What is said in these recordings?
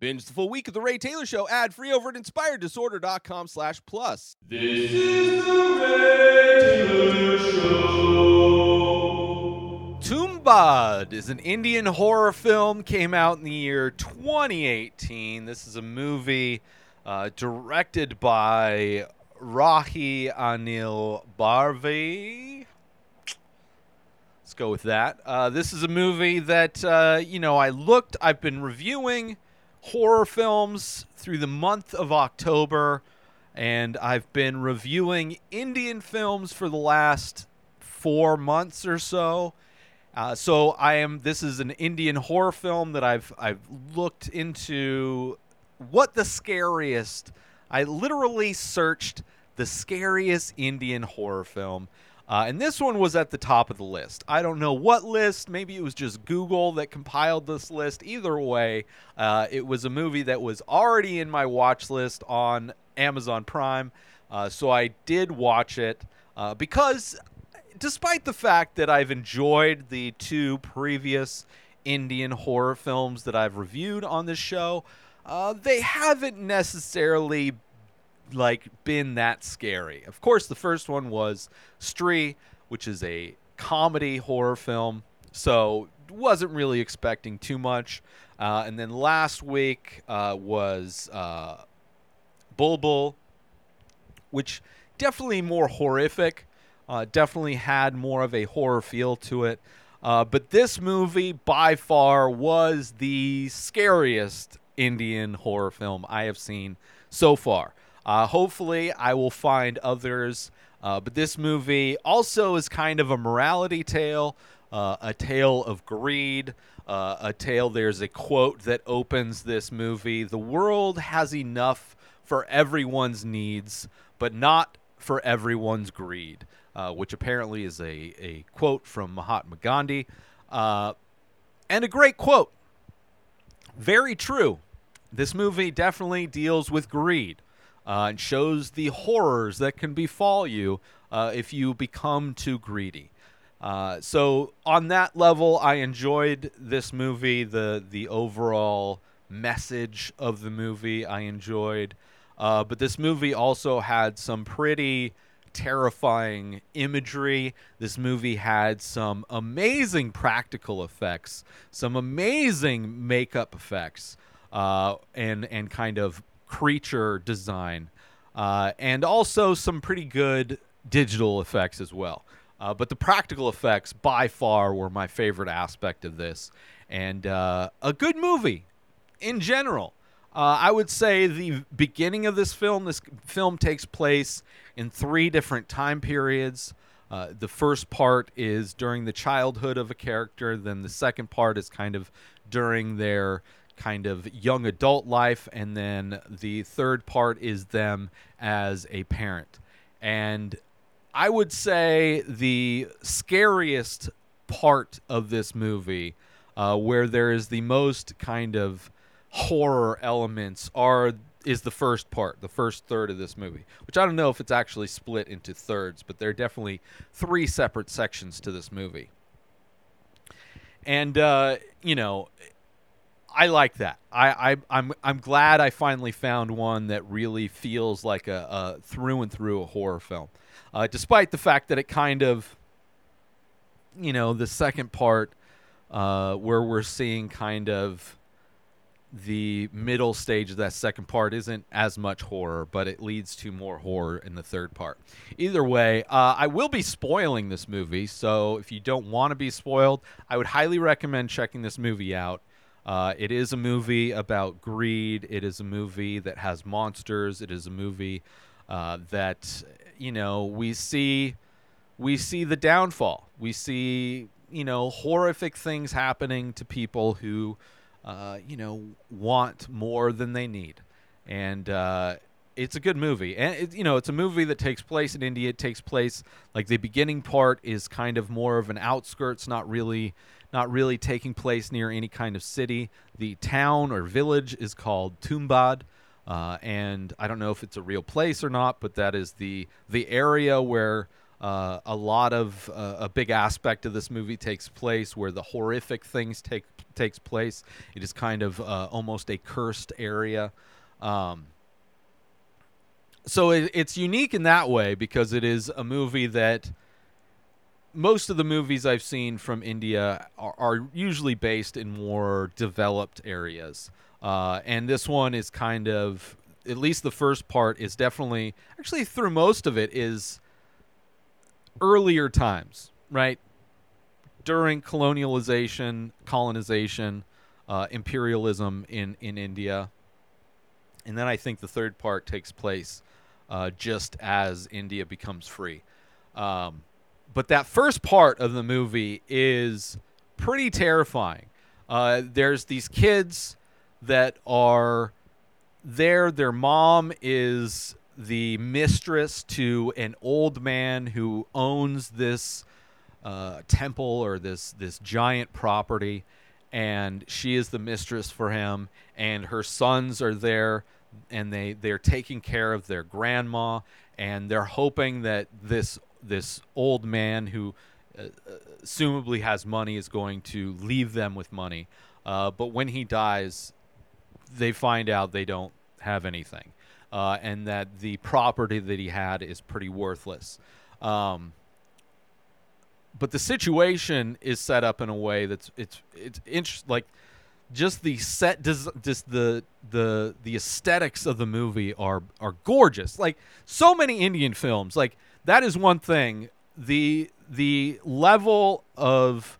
Binge the full week of The Ray Taylor Show ad free over at inspireddisorder.com slash plus. This is the Ray Taylor Show. Tumbbad is an Indian horror film, came out in the year 2018. This is a movie uh, directed by Rahi Anil Barve. Let's go with that. Uh, this is a movie that, uh, you know, I looked, I've been reviewing horror films through the month of October, and I've been reviewing Indian films for the last four months or so. Uh, so I am. This is an Indian horror film that I've I've looked into. What the scariest? I literally searched the scariest Indian horror film. Uh, and this one was at the top of the list. I don't know what list. Maybe it was just Google that compiled this list. Either way, uh, it was a movie that was already in my watch list on Amazon Prime. Uh, so I did watch it uh, because, despite the fact that I've enjoyed the two previous Indian horror films that I've reviewed on this show, uh, they haven't necessarily like been that scary. Of course, the first one was Stree, which is a comedy horror film, so wasn't really expecting too much. Uh, and then last week uh, was uh, Bulbbul, which definitely more horrific, uh, definitely had more of a horror feel to it. Uh, but this movie, by far, was the scariest Indian horror film I have seen so far. Uh, hopefully, I will find others. Uh, but this movie also is kind of a morality tale, uh, a tale of greed, uh, a tale. There's a quote that opens this movie The world has enough for everyone's needs, but not for everyone's greed, uh, which apparently is a, a quote from Mahatma Gandhi. Uh, and a great quote. Very true. This movie definitely deals with greed uh, and shows the horrors that can befall you uh, if you become too greedy. Uh, so on that level, I enjoyed this movie. the The overall message of the movie I enjoyed, uh, but this movie also had some pretty terrifying imagery. This movie had some amazing practical effects, some amazing makeup effects, uh, and and kind of creature design, uh, and also some pretty good digital effects as well. Uh, but the practical effects, by far, were my favorite aspect of this, and uh, a good movie in general. Uh, I would say the beginning of this film. This film takes place in three different time periods. Uh, the first part is during the childhood of a character. Then the second part is kind of during their kind of young adult life, and then the third part is them as a parent. And I would say the scariest part of this movie, uh, where there is the most kind of horror elements, are is the first part, the first third of this movie. Which I don't know if it's actually split into thirds, but there are definitely three separate sections to this movie. And uh, you know, I like that. I, I I'm I'm glad I finally found one that really feels like a, a through and through a horror film, uh, despite the fact that it kind of, you know, the second part, uh, where we're seeing kind of the middle stage of that second part isn't as much horror, but it leads to more horror in the third part. Either way, uh, I will be spoiling this movie, so if you don't want to be spoiled, I would highly recommend checking this movie out. Uh, it is a movie about greed. It is a movie that has monsters. It is a movie uh, that you know we see we see the downfall. We see you know horrific things happening to people who uh, you know want more than they need, and uh, it's a good movie. And it, you know it's a movie that takes place in India. It takes place like the beginning part is kind of more of an outskirts, not really not really taking place near any kind of city. The town or village is called Tumbbad. Uh, and I don't know if it's a real place or not, but that is the the area where Uh, a lot of uh, a big aspect of this movie takes place where the horrific things take takes place. It is kind of uh, almost a cursed area. Um, so it, it's unique in that way because it is a movie that most of the movies I've seen from India are, are usually based in more developed areas. Uh, and this one is kind of, at least the first part is definitely, actually, through most of it, is earlier times, right? During colonialization, colonization, uh, imperialism in, in India. And then I think the third part takes place uh, just as India becomes free. Um, but that first part of the movie is pretty terrifying. Uh, there's these kids that are there. Their mom is the mistress to an old man who owns this uh, temple or this this giant property, and she is the mistress for him. And her sons are there, and they they're taking care of their grandma, and they're hoping that this this old man who uh, assumably has money is going to leave them with money. Uh, but when he dies, they find out they don't have anything, uh, and that the property that he had is pretty worthless. Um, but the situation is set up in a way that's it's it's interesting. Like just the set, des- just the the the aesthetics of the movie are are gorgeous. Like so many Indian films, like that is one thing. The the level of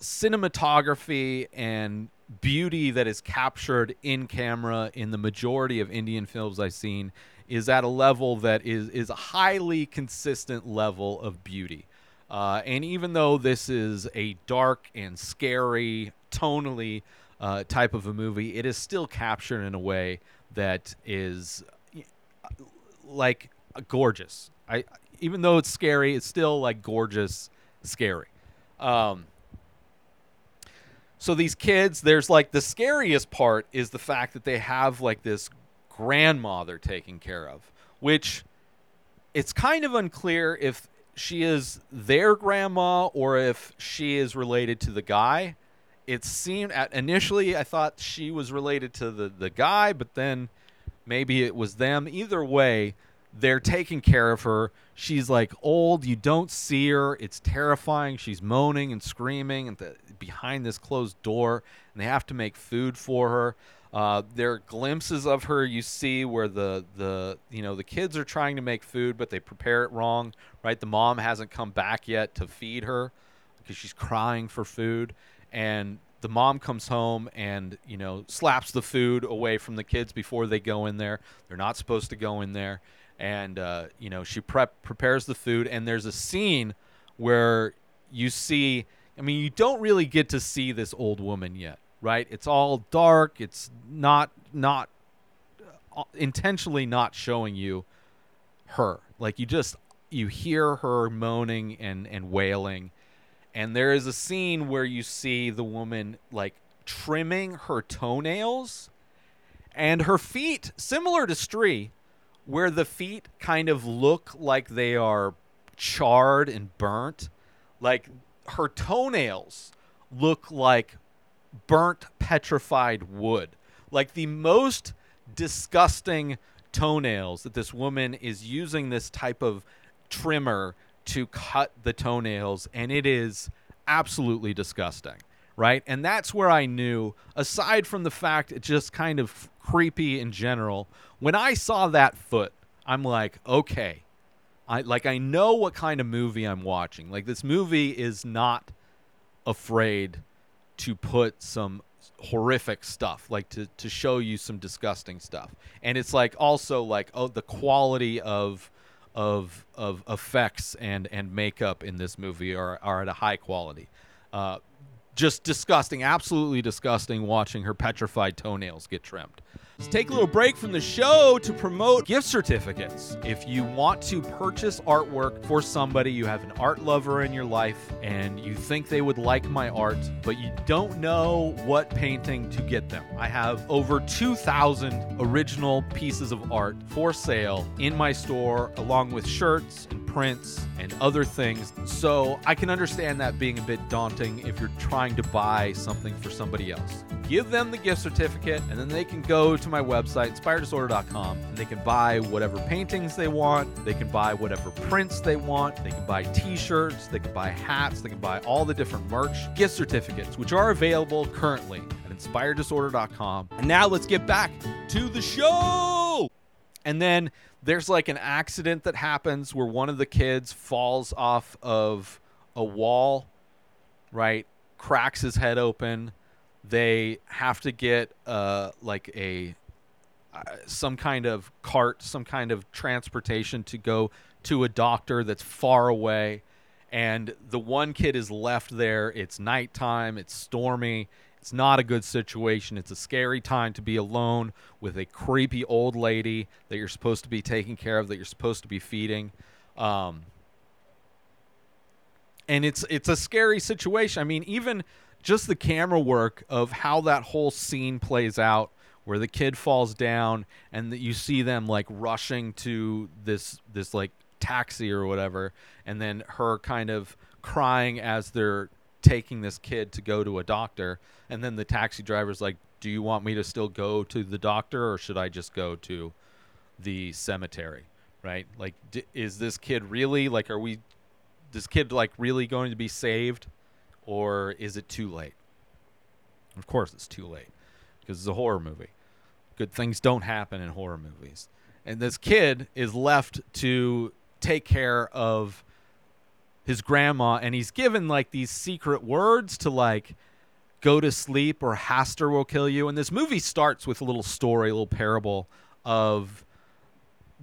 cinematography and beauty that is captured in camera in the majority of Indian films I've seen is at a level that is is a highly consistent level of beauty. Uh, and even though this is a dark and scary, tonally uh, type of a movie, it is still captured in a way that is like gorgeous. I even though it's scary, it's still like gorgeous, scary. Um, so these kids, there's like the scariest part is the fact that they have like this grandma they're taking care of, which it's kind of unclear if she is their grandma or if she is related to the guy. It seemed at initially I thought she was related to the the guy, but then maybe it was them. Either way, they're taking care of her. She's like old. You don't see her. It's terrifying. She's moaning and screaming and the, behind this closed door, and they have to make food for her. Uh, there are glimpses of her you see where the the you know the kids are trying to make food, but they prepare it wrong. Right, the mom hasn't come back yet to feed her because she's crying for food, and the mom comes home and you know slaps the food away from the kids before they go in there. They're not supposed to go in there and uh, you know she prep prepares the food and there's a scene where you see i mean you don't really get to see this old woman yet right? It's all dark. It's not not uh, intentionally not showing you her. Like you just you hear her moaning and and wailing. And there is a scene where you see the woman like trimming her toenails and her feet similar to Stree where the feet kind of look like they are charred and burnt. Like her toenails look like burnt petrified wood. Like the most disgusting toenails that this woman is using this type of trimmer to cut the toenails and it is absolutely disgusting right and that's where i knew aside from the fact it just kind of creepy in general. When I saw that foot, I'm like, okay, I like I know what kind of movie I'm watching. Like this movie is not afraid to put some horrific stuff like to to show you some disgusting stuff. And it's like also like oh the quality of of of effects and and makeup in this movie are are at a high quality. Uh just disgusting absolutely disgusting watching her petrified toenails get trimmed Let's take a little break from the show to promote gift certificates. If you want to purchase artwork for somebody, you have an art lover in your life, and you think they would like my art, but you don't know what painting to get them. I have over 2,000 original pieces of art for sale in my store, along with shirts and prints and other things. So I can understand that being a bit daunting if you're trying to buy something for somebody else. Give them the gift certificate, and then they can go to my website, inspireddisorder.com, and they can buy whatever paintings they want. They can buy whatever prints they want. They can buy t shirts. They can buy hats. They can buy all the different merch, gift certificates, which are available currently at inspireddisorder.com. And now let's get back to the show. And then there's like an accident that happens where one of the kids falls off of a wall, right? Cracks his head open. They have to get uh, like a uh, some kind of cart, some kind of transportation to go to a doctor that's far away. And the one kid is left there. It's nighttime. It's stormy. It's not a good situation. It's a scary time to be alone with a creepy old lady that you're supposed to be taking care of, that you're supposed to be feeding. Um, and it's it's a scary situation. I mean, even just the camera work of how that whole scene plays out, where the kid falls down and that you see them like rushing to this this like taxi or whatever, and then her kind of crying as they're taking this kid to go to a doctor, and then the taxi driver's like, "Do you want me to still go to the doctor, or should I just go to the cemetery?" Right? Like, d- is this kid really like? Are we? This kid like really going to be saved, or is it too late? Of course, it's too late because it's a horror movie. Good things don't happen in horror movies, and this kid is left to take care of his grandma and he's given like these secret words to like go to sleep or Haster will kill you. And this movie starts with a little story, a little parable of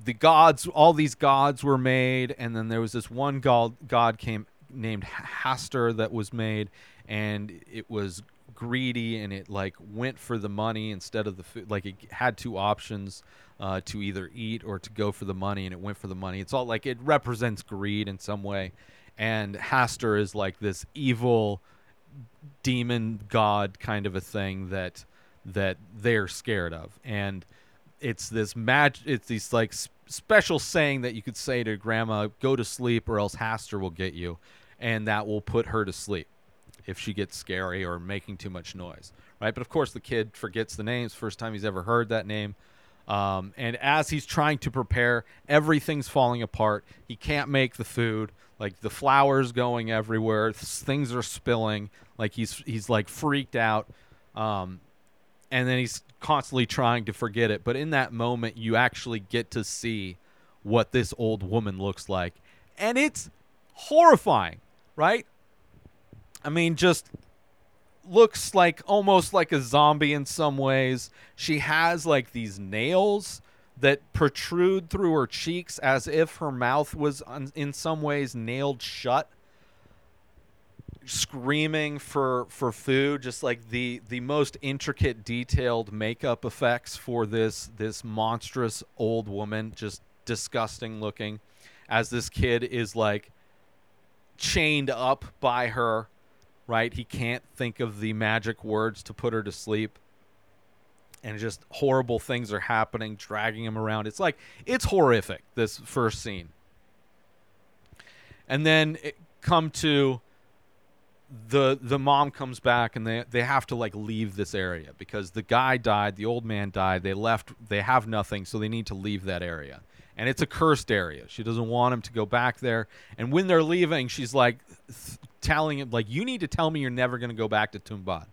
the gods. All these gods were made, and then there was this one god god came named Haster that was made, and it was greedy and it like went for the money instead of the food. Like it had two options. Uh, to either eat or to go for the money, and it went for the money. It's all like it represents greed in some way, and Haster is like this evil demon god kind of a thing that that they're scared of and it's this mag it's these like special saying that you could say to grandma go to sleep or else haster will get you and that will put her to sleep if she gets scary or making too much noise right but of course the kid forgets the names first time he's ever heard that name um, and as he's trying to prepare, everything's falling apart. He can't make the food. Like the flour's going everywhere. Things are spilling. Like he's he's like freaked out. Um, and then he's constantly trying to forget it. But in that moment, you actually get to see what this old woman looks like, and it's horrifying, right? I mean, just looks like almost like a zombie in some ways. She has like these nails that protrude through her cheeks as if her mouth was un- in some ways nailed shut. Screaming for for food, just like the the most intricate, detailed makeup effects for this this monstrous old woman, just disgusting looking, as this kid is like chained up by her right? He can't think of the magic words to put her to sleep. And just horrible things are happening, dragging him around. It's like, it's horrific, this first scene. And then it come to the the mom comes back and they they have to like leave this area because the guy died, the old man died. They left, they have nothing, so they need to leave that area. And it's a cursed area. She doesn't want him to go back there. And when they're leaving, she's like th- telling him like you need to tell me you're never going to go back to Tumbbad.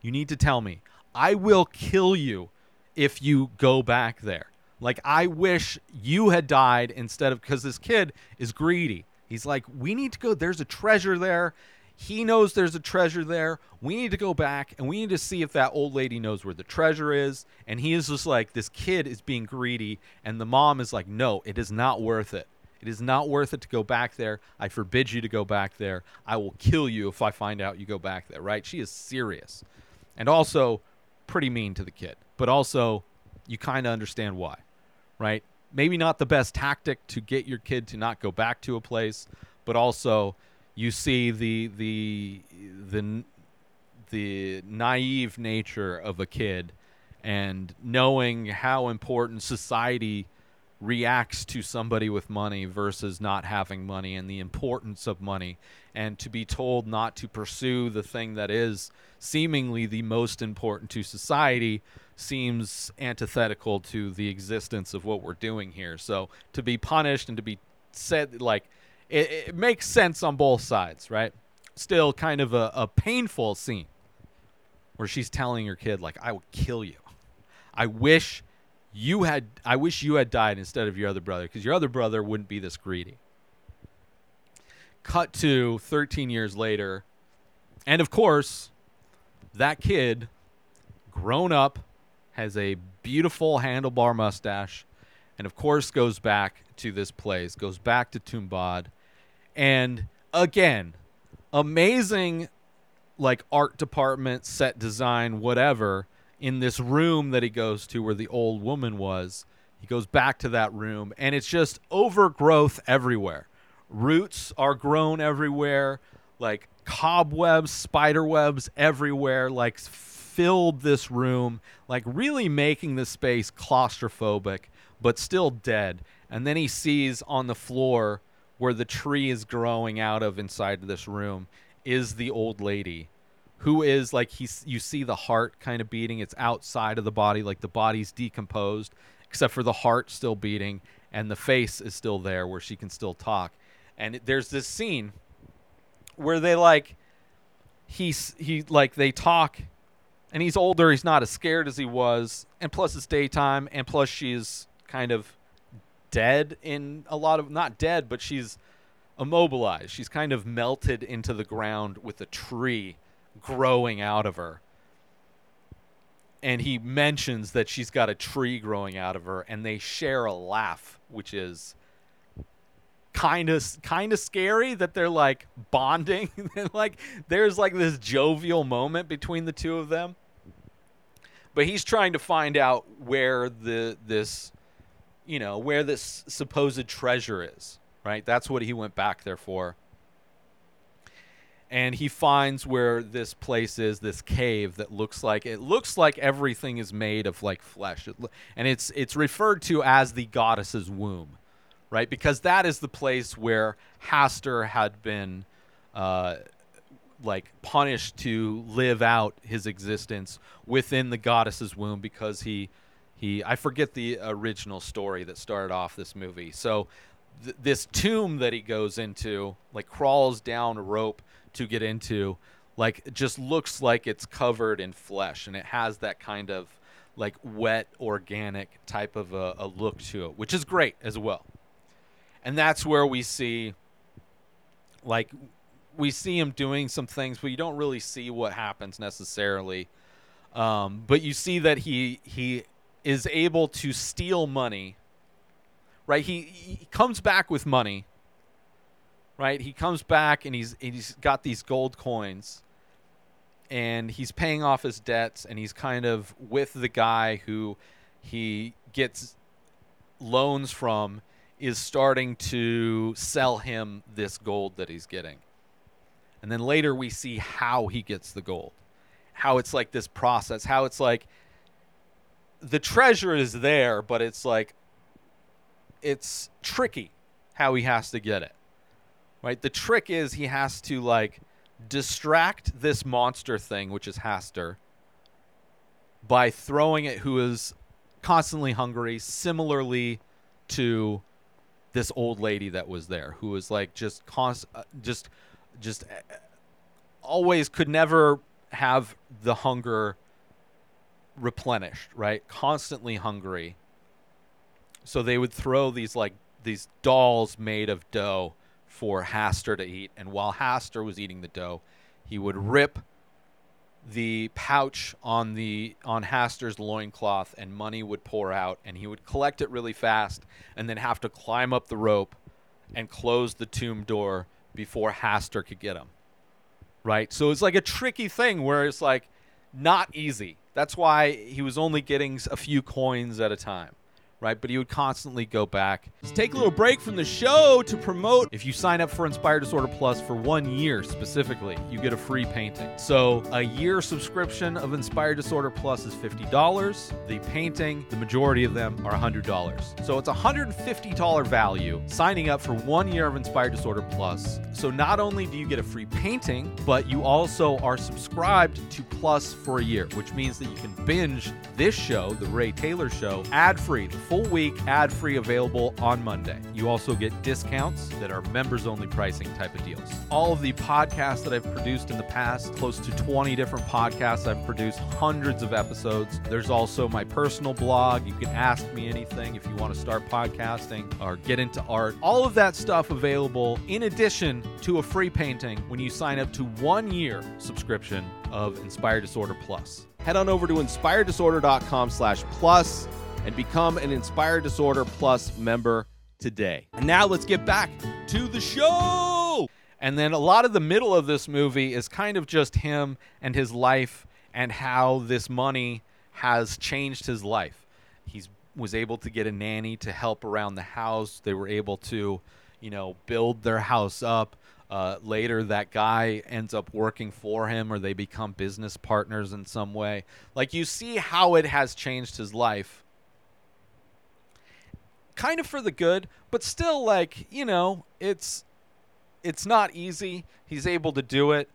You need to tell me. I will kill you if you go back there. Like I wish you had died instead of because this kid is greedy. He's like, we need to go. There's a treasure there. He knows there's a treasure there. We need to go back and we need to see if that old lady knows where the treasure is. And he is just like, this kid is being greedy. And the mom is like, no, it is not worth it. It is not worth it to go back there. I forbid you to go back there. I will kill you if I find out you go back there, right? She is serious. And also pretty mean to the kid, but also you kind of understand why, right? Maybe not the best tactic to get your kid to not go back to a place, but also you see the the the the naive nature of a kid and knowing how important society reacts to somebody with money versus not having money and the importance of money and to be told not to pursue the thing that is seemingly the most important to society seems antithetical to the existence of what we're doing here. So to be punished and to be said like it, it makes sense on both sides right? Still kind of a, a painful scene where she's telling her kid like i would kill you. I wish you had i wish you had died instead of your other brother because your other brother wouldn't be this greedy. Cut to 13 years later and of course that kid grown up has a beautiful handlebar mustache and of course goes back to this place goes back to Tumbbad and again amazing like art department set design whatever in this room that he goes to where the old woman was. He goes back to that room and it's just overgrowth everywhere. Roots are grown everywhere like cobwebs spider webs everywhere like filled this room like really making the space claustrophobic but still dead. And then he sees on the floor where the tree is growing out of inside of this room is the old lady who is like he's you see the heart kind of beating. It's outside of the body like the body's decomposed except for the heart still beating and the face is still there where she can still talk. And there's this scene where they like he's he like they talk and he's older he's not as scared as he was and plus it's daytime and plus she's kind of dead in a lot of not dead but she's immobilized. She's kind of melted into the ground with a tree growing out of her. And he mentions that she's got a tree growing out of her and they share a laugh which is kind of kind of scary that they're like bonding. Like there's like this jovial moment between the two of them. But he's trying to find out where the this you know where this supposed treasure is right? That's what he went back there for. And he finds where this place is this cave that looks like it looks like everything is made of like flesh. And it's it's referred to as the goddess's womb right? Because that is the place where Haster had been uh, like punished to live out his existence within the goddess's womb because he he I forget the original story that started off this movie. So th- this tomb that he goes into like crawls down a rope to get into like just looks like it's covered in flesh and it has that kind of like wet organic type of a, a look to it which is great as well and that's where we see like we see him doing some things but you don't really see what happens necessarily um, but you see that he he is able to steal money right he, he comes back with money right he comes back and he's and he's got these gold coins and he's paying off his debts and he's kind of with the guy who he gets loans from is starting to sell him this gold that he's getting. And then later we see how he gets the gold. How it's like this process, how it's like the treasure is there, but it's like it's tricky how he has to get it. Right? The trick is he has to like distract this monster thing, which is Haster, by throwing it who is constantly hungry, similarly to this old lady that was there, who was like just const, uh, just, just uh, always could never have the hunger replenished, right? Constantly hungry. So they would throw these like these dolls made of dough for Hastur to eat, and while Hastur was eating the dough, he would rip the pouch on the on Hastur's loincloth and money would pour out and he would collect it really fast and then have to climb up the rope and close the tomb door before Hastur could get him. Right? So it's like a tricky thing where it's like not easy. That's why he was only getting a few coins at a time, right? But he would constantly go back. Let's take a little break from the show to promote. If you sign up for Inspired Disorder Plus for one year specifically, you get a free painting. So a year subscription of Inspired Disorder Plus is $50. The painting, the majority of them are $100. So it's a $150 value signing up for one year of Inspired Disorder Plus. So not only do you get a free painting, but you also are subscribed to Plus for a year, which means that you can binge this show, The Ray Taylor Show, ad free, full week, ad free, available on Monday. You also get discounts that are members only pricing type of deals. All of the podcasts that I've produced in the past, close to 20 different podcasts, I've produced hundreds of episodes. There's also my personal blog. You can ask me anything if you want to start podcasting or get into art. All of that stuff available in addition to a free painting when you sign up to one year subscription of Inspired Disorder Plus. Head on over to inspireddisorder.com slash plus and become an Inspired Disorder Plus member today. And now let's get back to the show. And then a lot of the middle of this movie is kind of just him and his life and how this money has changed his life. He was able to get a nanny to help around the house. They were able to, you know, build their house up. Uh, later, that guy ends up working for him, or they become business partners in some way. Like you see how it has changed his life kind of for the good, but still like, you know, it's it's not easy. He's able to do it,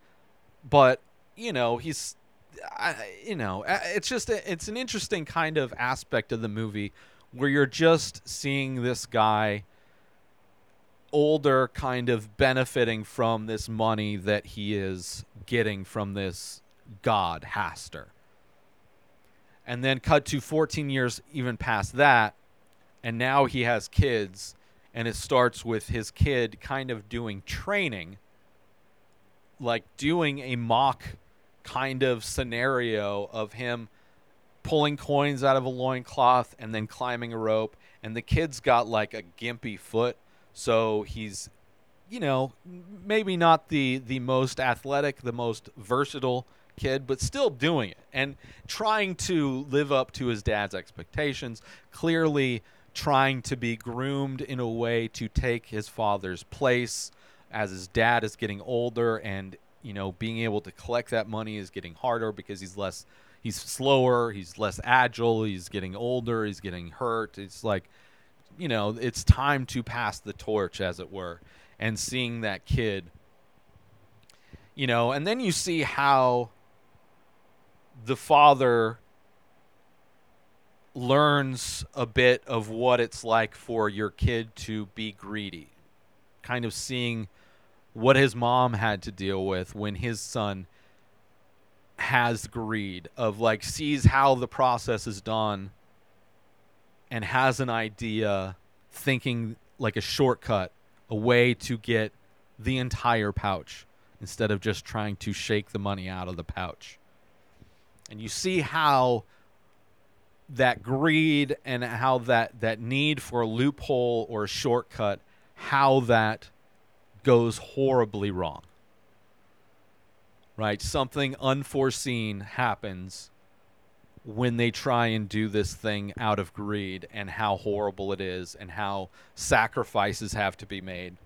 but you know, he's I, you know, it's just it's an interesting kind of aspect of the movie where you're just seeing this guy older kind of benefiting from this money that he is getting from this god Haster. And then cut to 14 years even past that and now he has kids and it starts with his kid kind of doing training like doing a mock kind of scenario of him pulling coins out of a loincloth and then climbing a rope. And the kid's got like a gimpy foot so he's you know maybe not the the most athletic the most versatile kid but still doing it and trying to live up to his dad's expectations. Clearly trying to be groomed in a way to take his father's place as his dad is getting older and you know being able to collect that money is getting harder because he's less he's slower he's less agile he's getting older he's getting hurt. It's like you know it's time to pass the torch as it were and seeing that kid you know and then you see how the father learns a bit of what it's like for your kid to be greedy. Kind of seeing what his mom had to deal with when his son has greed of like sees how the process is done and has an idea thinking like a shortcut a way to get the entire pouch instead of just trying to shake the money out of the pouch. And you see how that greed and how that that need for a loophole or a shortcut how that goes horribly wrong. Right? Something unforeseen happens when they try and do this thing out of greed and how horrible it is and how sacrifices have to be made.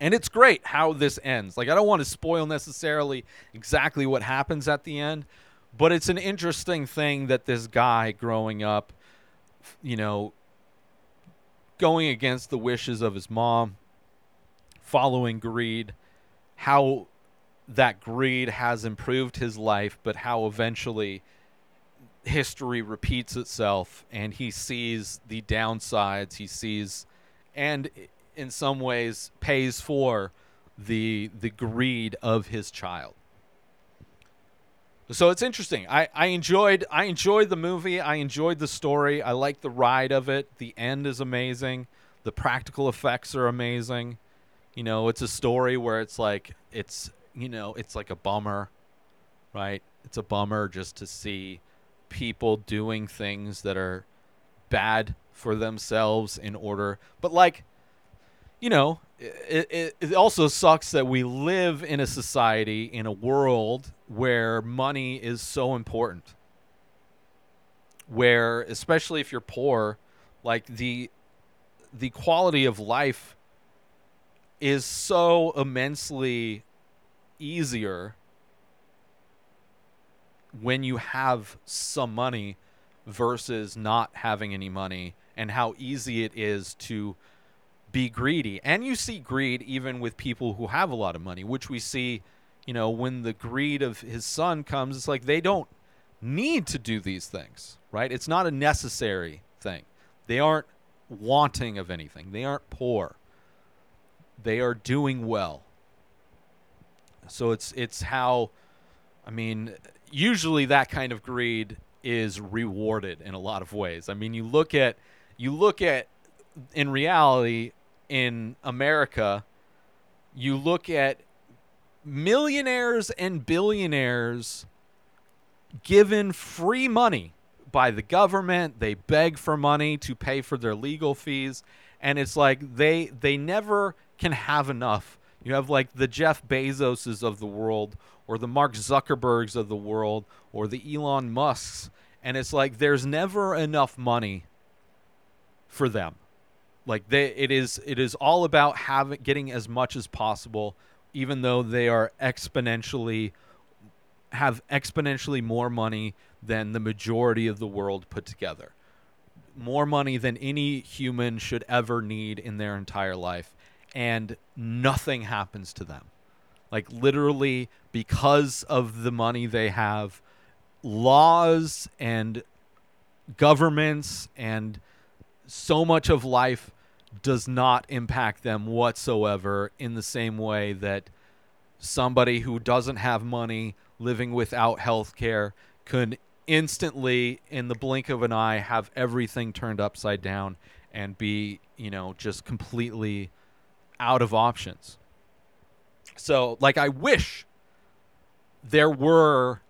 And it's great how this ends. Like i don't want to spoil necessarily exactly what happens at the end but it's an interesting thing that this guy growing up you know going against the wishes of his mom following greed how that greed has improved his life but how eventually history repeats itself and he sees the downsides he sees and in some ways pays for the the greed of his child so it's interesting. I, I enjoyed I enjoyed the movie. I enjoyed the story. I like the ride of it. The end is amazing. The practical effects are amazing. You know, it's a story where it's like it's you know, it's like a bummer, right? It's a bummer just to see people doing things that are bad for themselves in order but like you know, it, it, it also sucks that we live in a society, in a world where money is so important. where especially if you're poor, like the the quality of life is so immensely easier when you have some money versus not having any money and how easy it is to be greedy. And you see greed even with people who have a lot of money, which we see, you know, when the greed of his son comes, it's like they don't need to do these things, right? It's not a necessary thing. They aren't wanting of anything, they aren't poor. They are doing well. So it's it's how I mean, usually that kind of greed is rewarded in a lot of ways. I mean, you look at you look at in reality in America, you look at millionaires and billionaires given free money by the government. They beg for money to pay for their legal fees, and it's like they they never can have enough. You have like the Jeff Bezoses of the world, or the Mark Zuckerbergs of the world, or the Elon Musks, and it's like there's never enough money for them. Like they, it is it is all about having getting as much as possible, even though they are exponentially have exponentially more money than the majority of the world put together. More money than any human should ever need in their entire life. And nothing happens to them. Like, literally, because of the money they have, laws and governments and so much of life does not impact them whatsoever in the same way that somebody who doesn't have money living without health care could instantly in the blink of an eye have everything turned upside down and be you know just completely out of options. So like i wish there were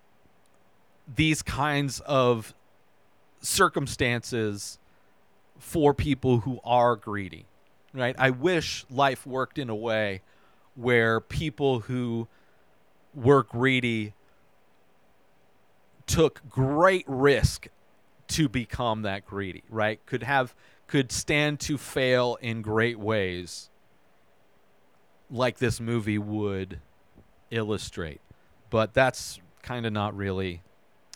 these kinds of circumstances for people who are greedy right i wish life worked in a way where people who were greedy took great risk to become that greedy, right? Could have could stand to fail in great ways like this movie would illustrate. But that's kind of not really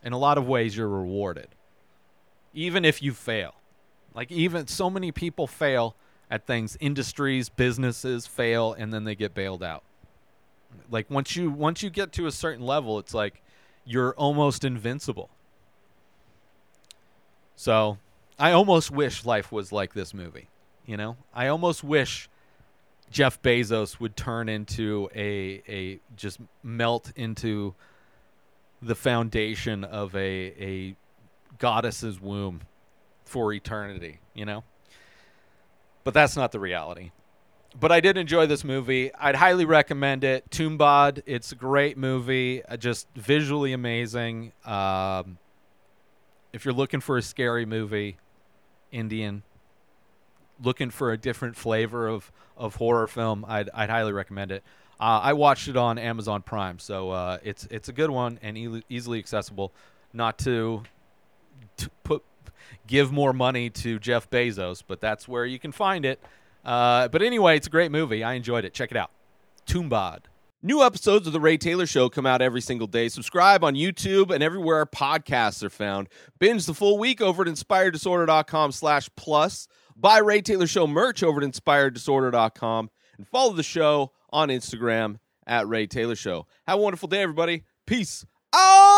in a lot of ways you're rewarded. Even if you fail. Like even so many people fail at things, industries, businesses fail and then they get bailed out. Like once you once you get to a certain level, it's like you're almost invincible. So, I almost wish life was like this movie. You know, I almost wish Jeff Bezos would turn into a a just melt into the foundation of a a goddess's womb for eternity. You know, but that's not the reality but I did enjoy this movie. I'd highly recommend it. Tumbbad, it's a great movie, uh, just visually amazing. Um, if you're looking for a scary movie, Indian, looking for a different flavor of, of horror film, I'd, I'd highly recommend it. Uh, I watched it on Amazon Prime, so uh, it's it's a good one and e- easily accessible. Not to, to put give more money to Jeff Bezos, but that's where you can find it. Uh, but anyway, it's a great movie. I enjoyed it. Check it out. Tumbbad. New episodes of The Ray Taylor Show come out every single day. Subscribe on YouTube and everywhere our podcasts are found. Binge the full week over at inspireddisorder.com slash plus. Buy Ray Taylor Show merch over at inspireddisorder.com. And follow the show on Instagram at Ray Taylor Show. Have a wonderful day, everybody. Peace out!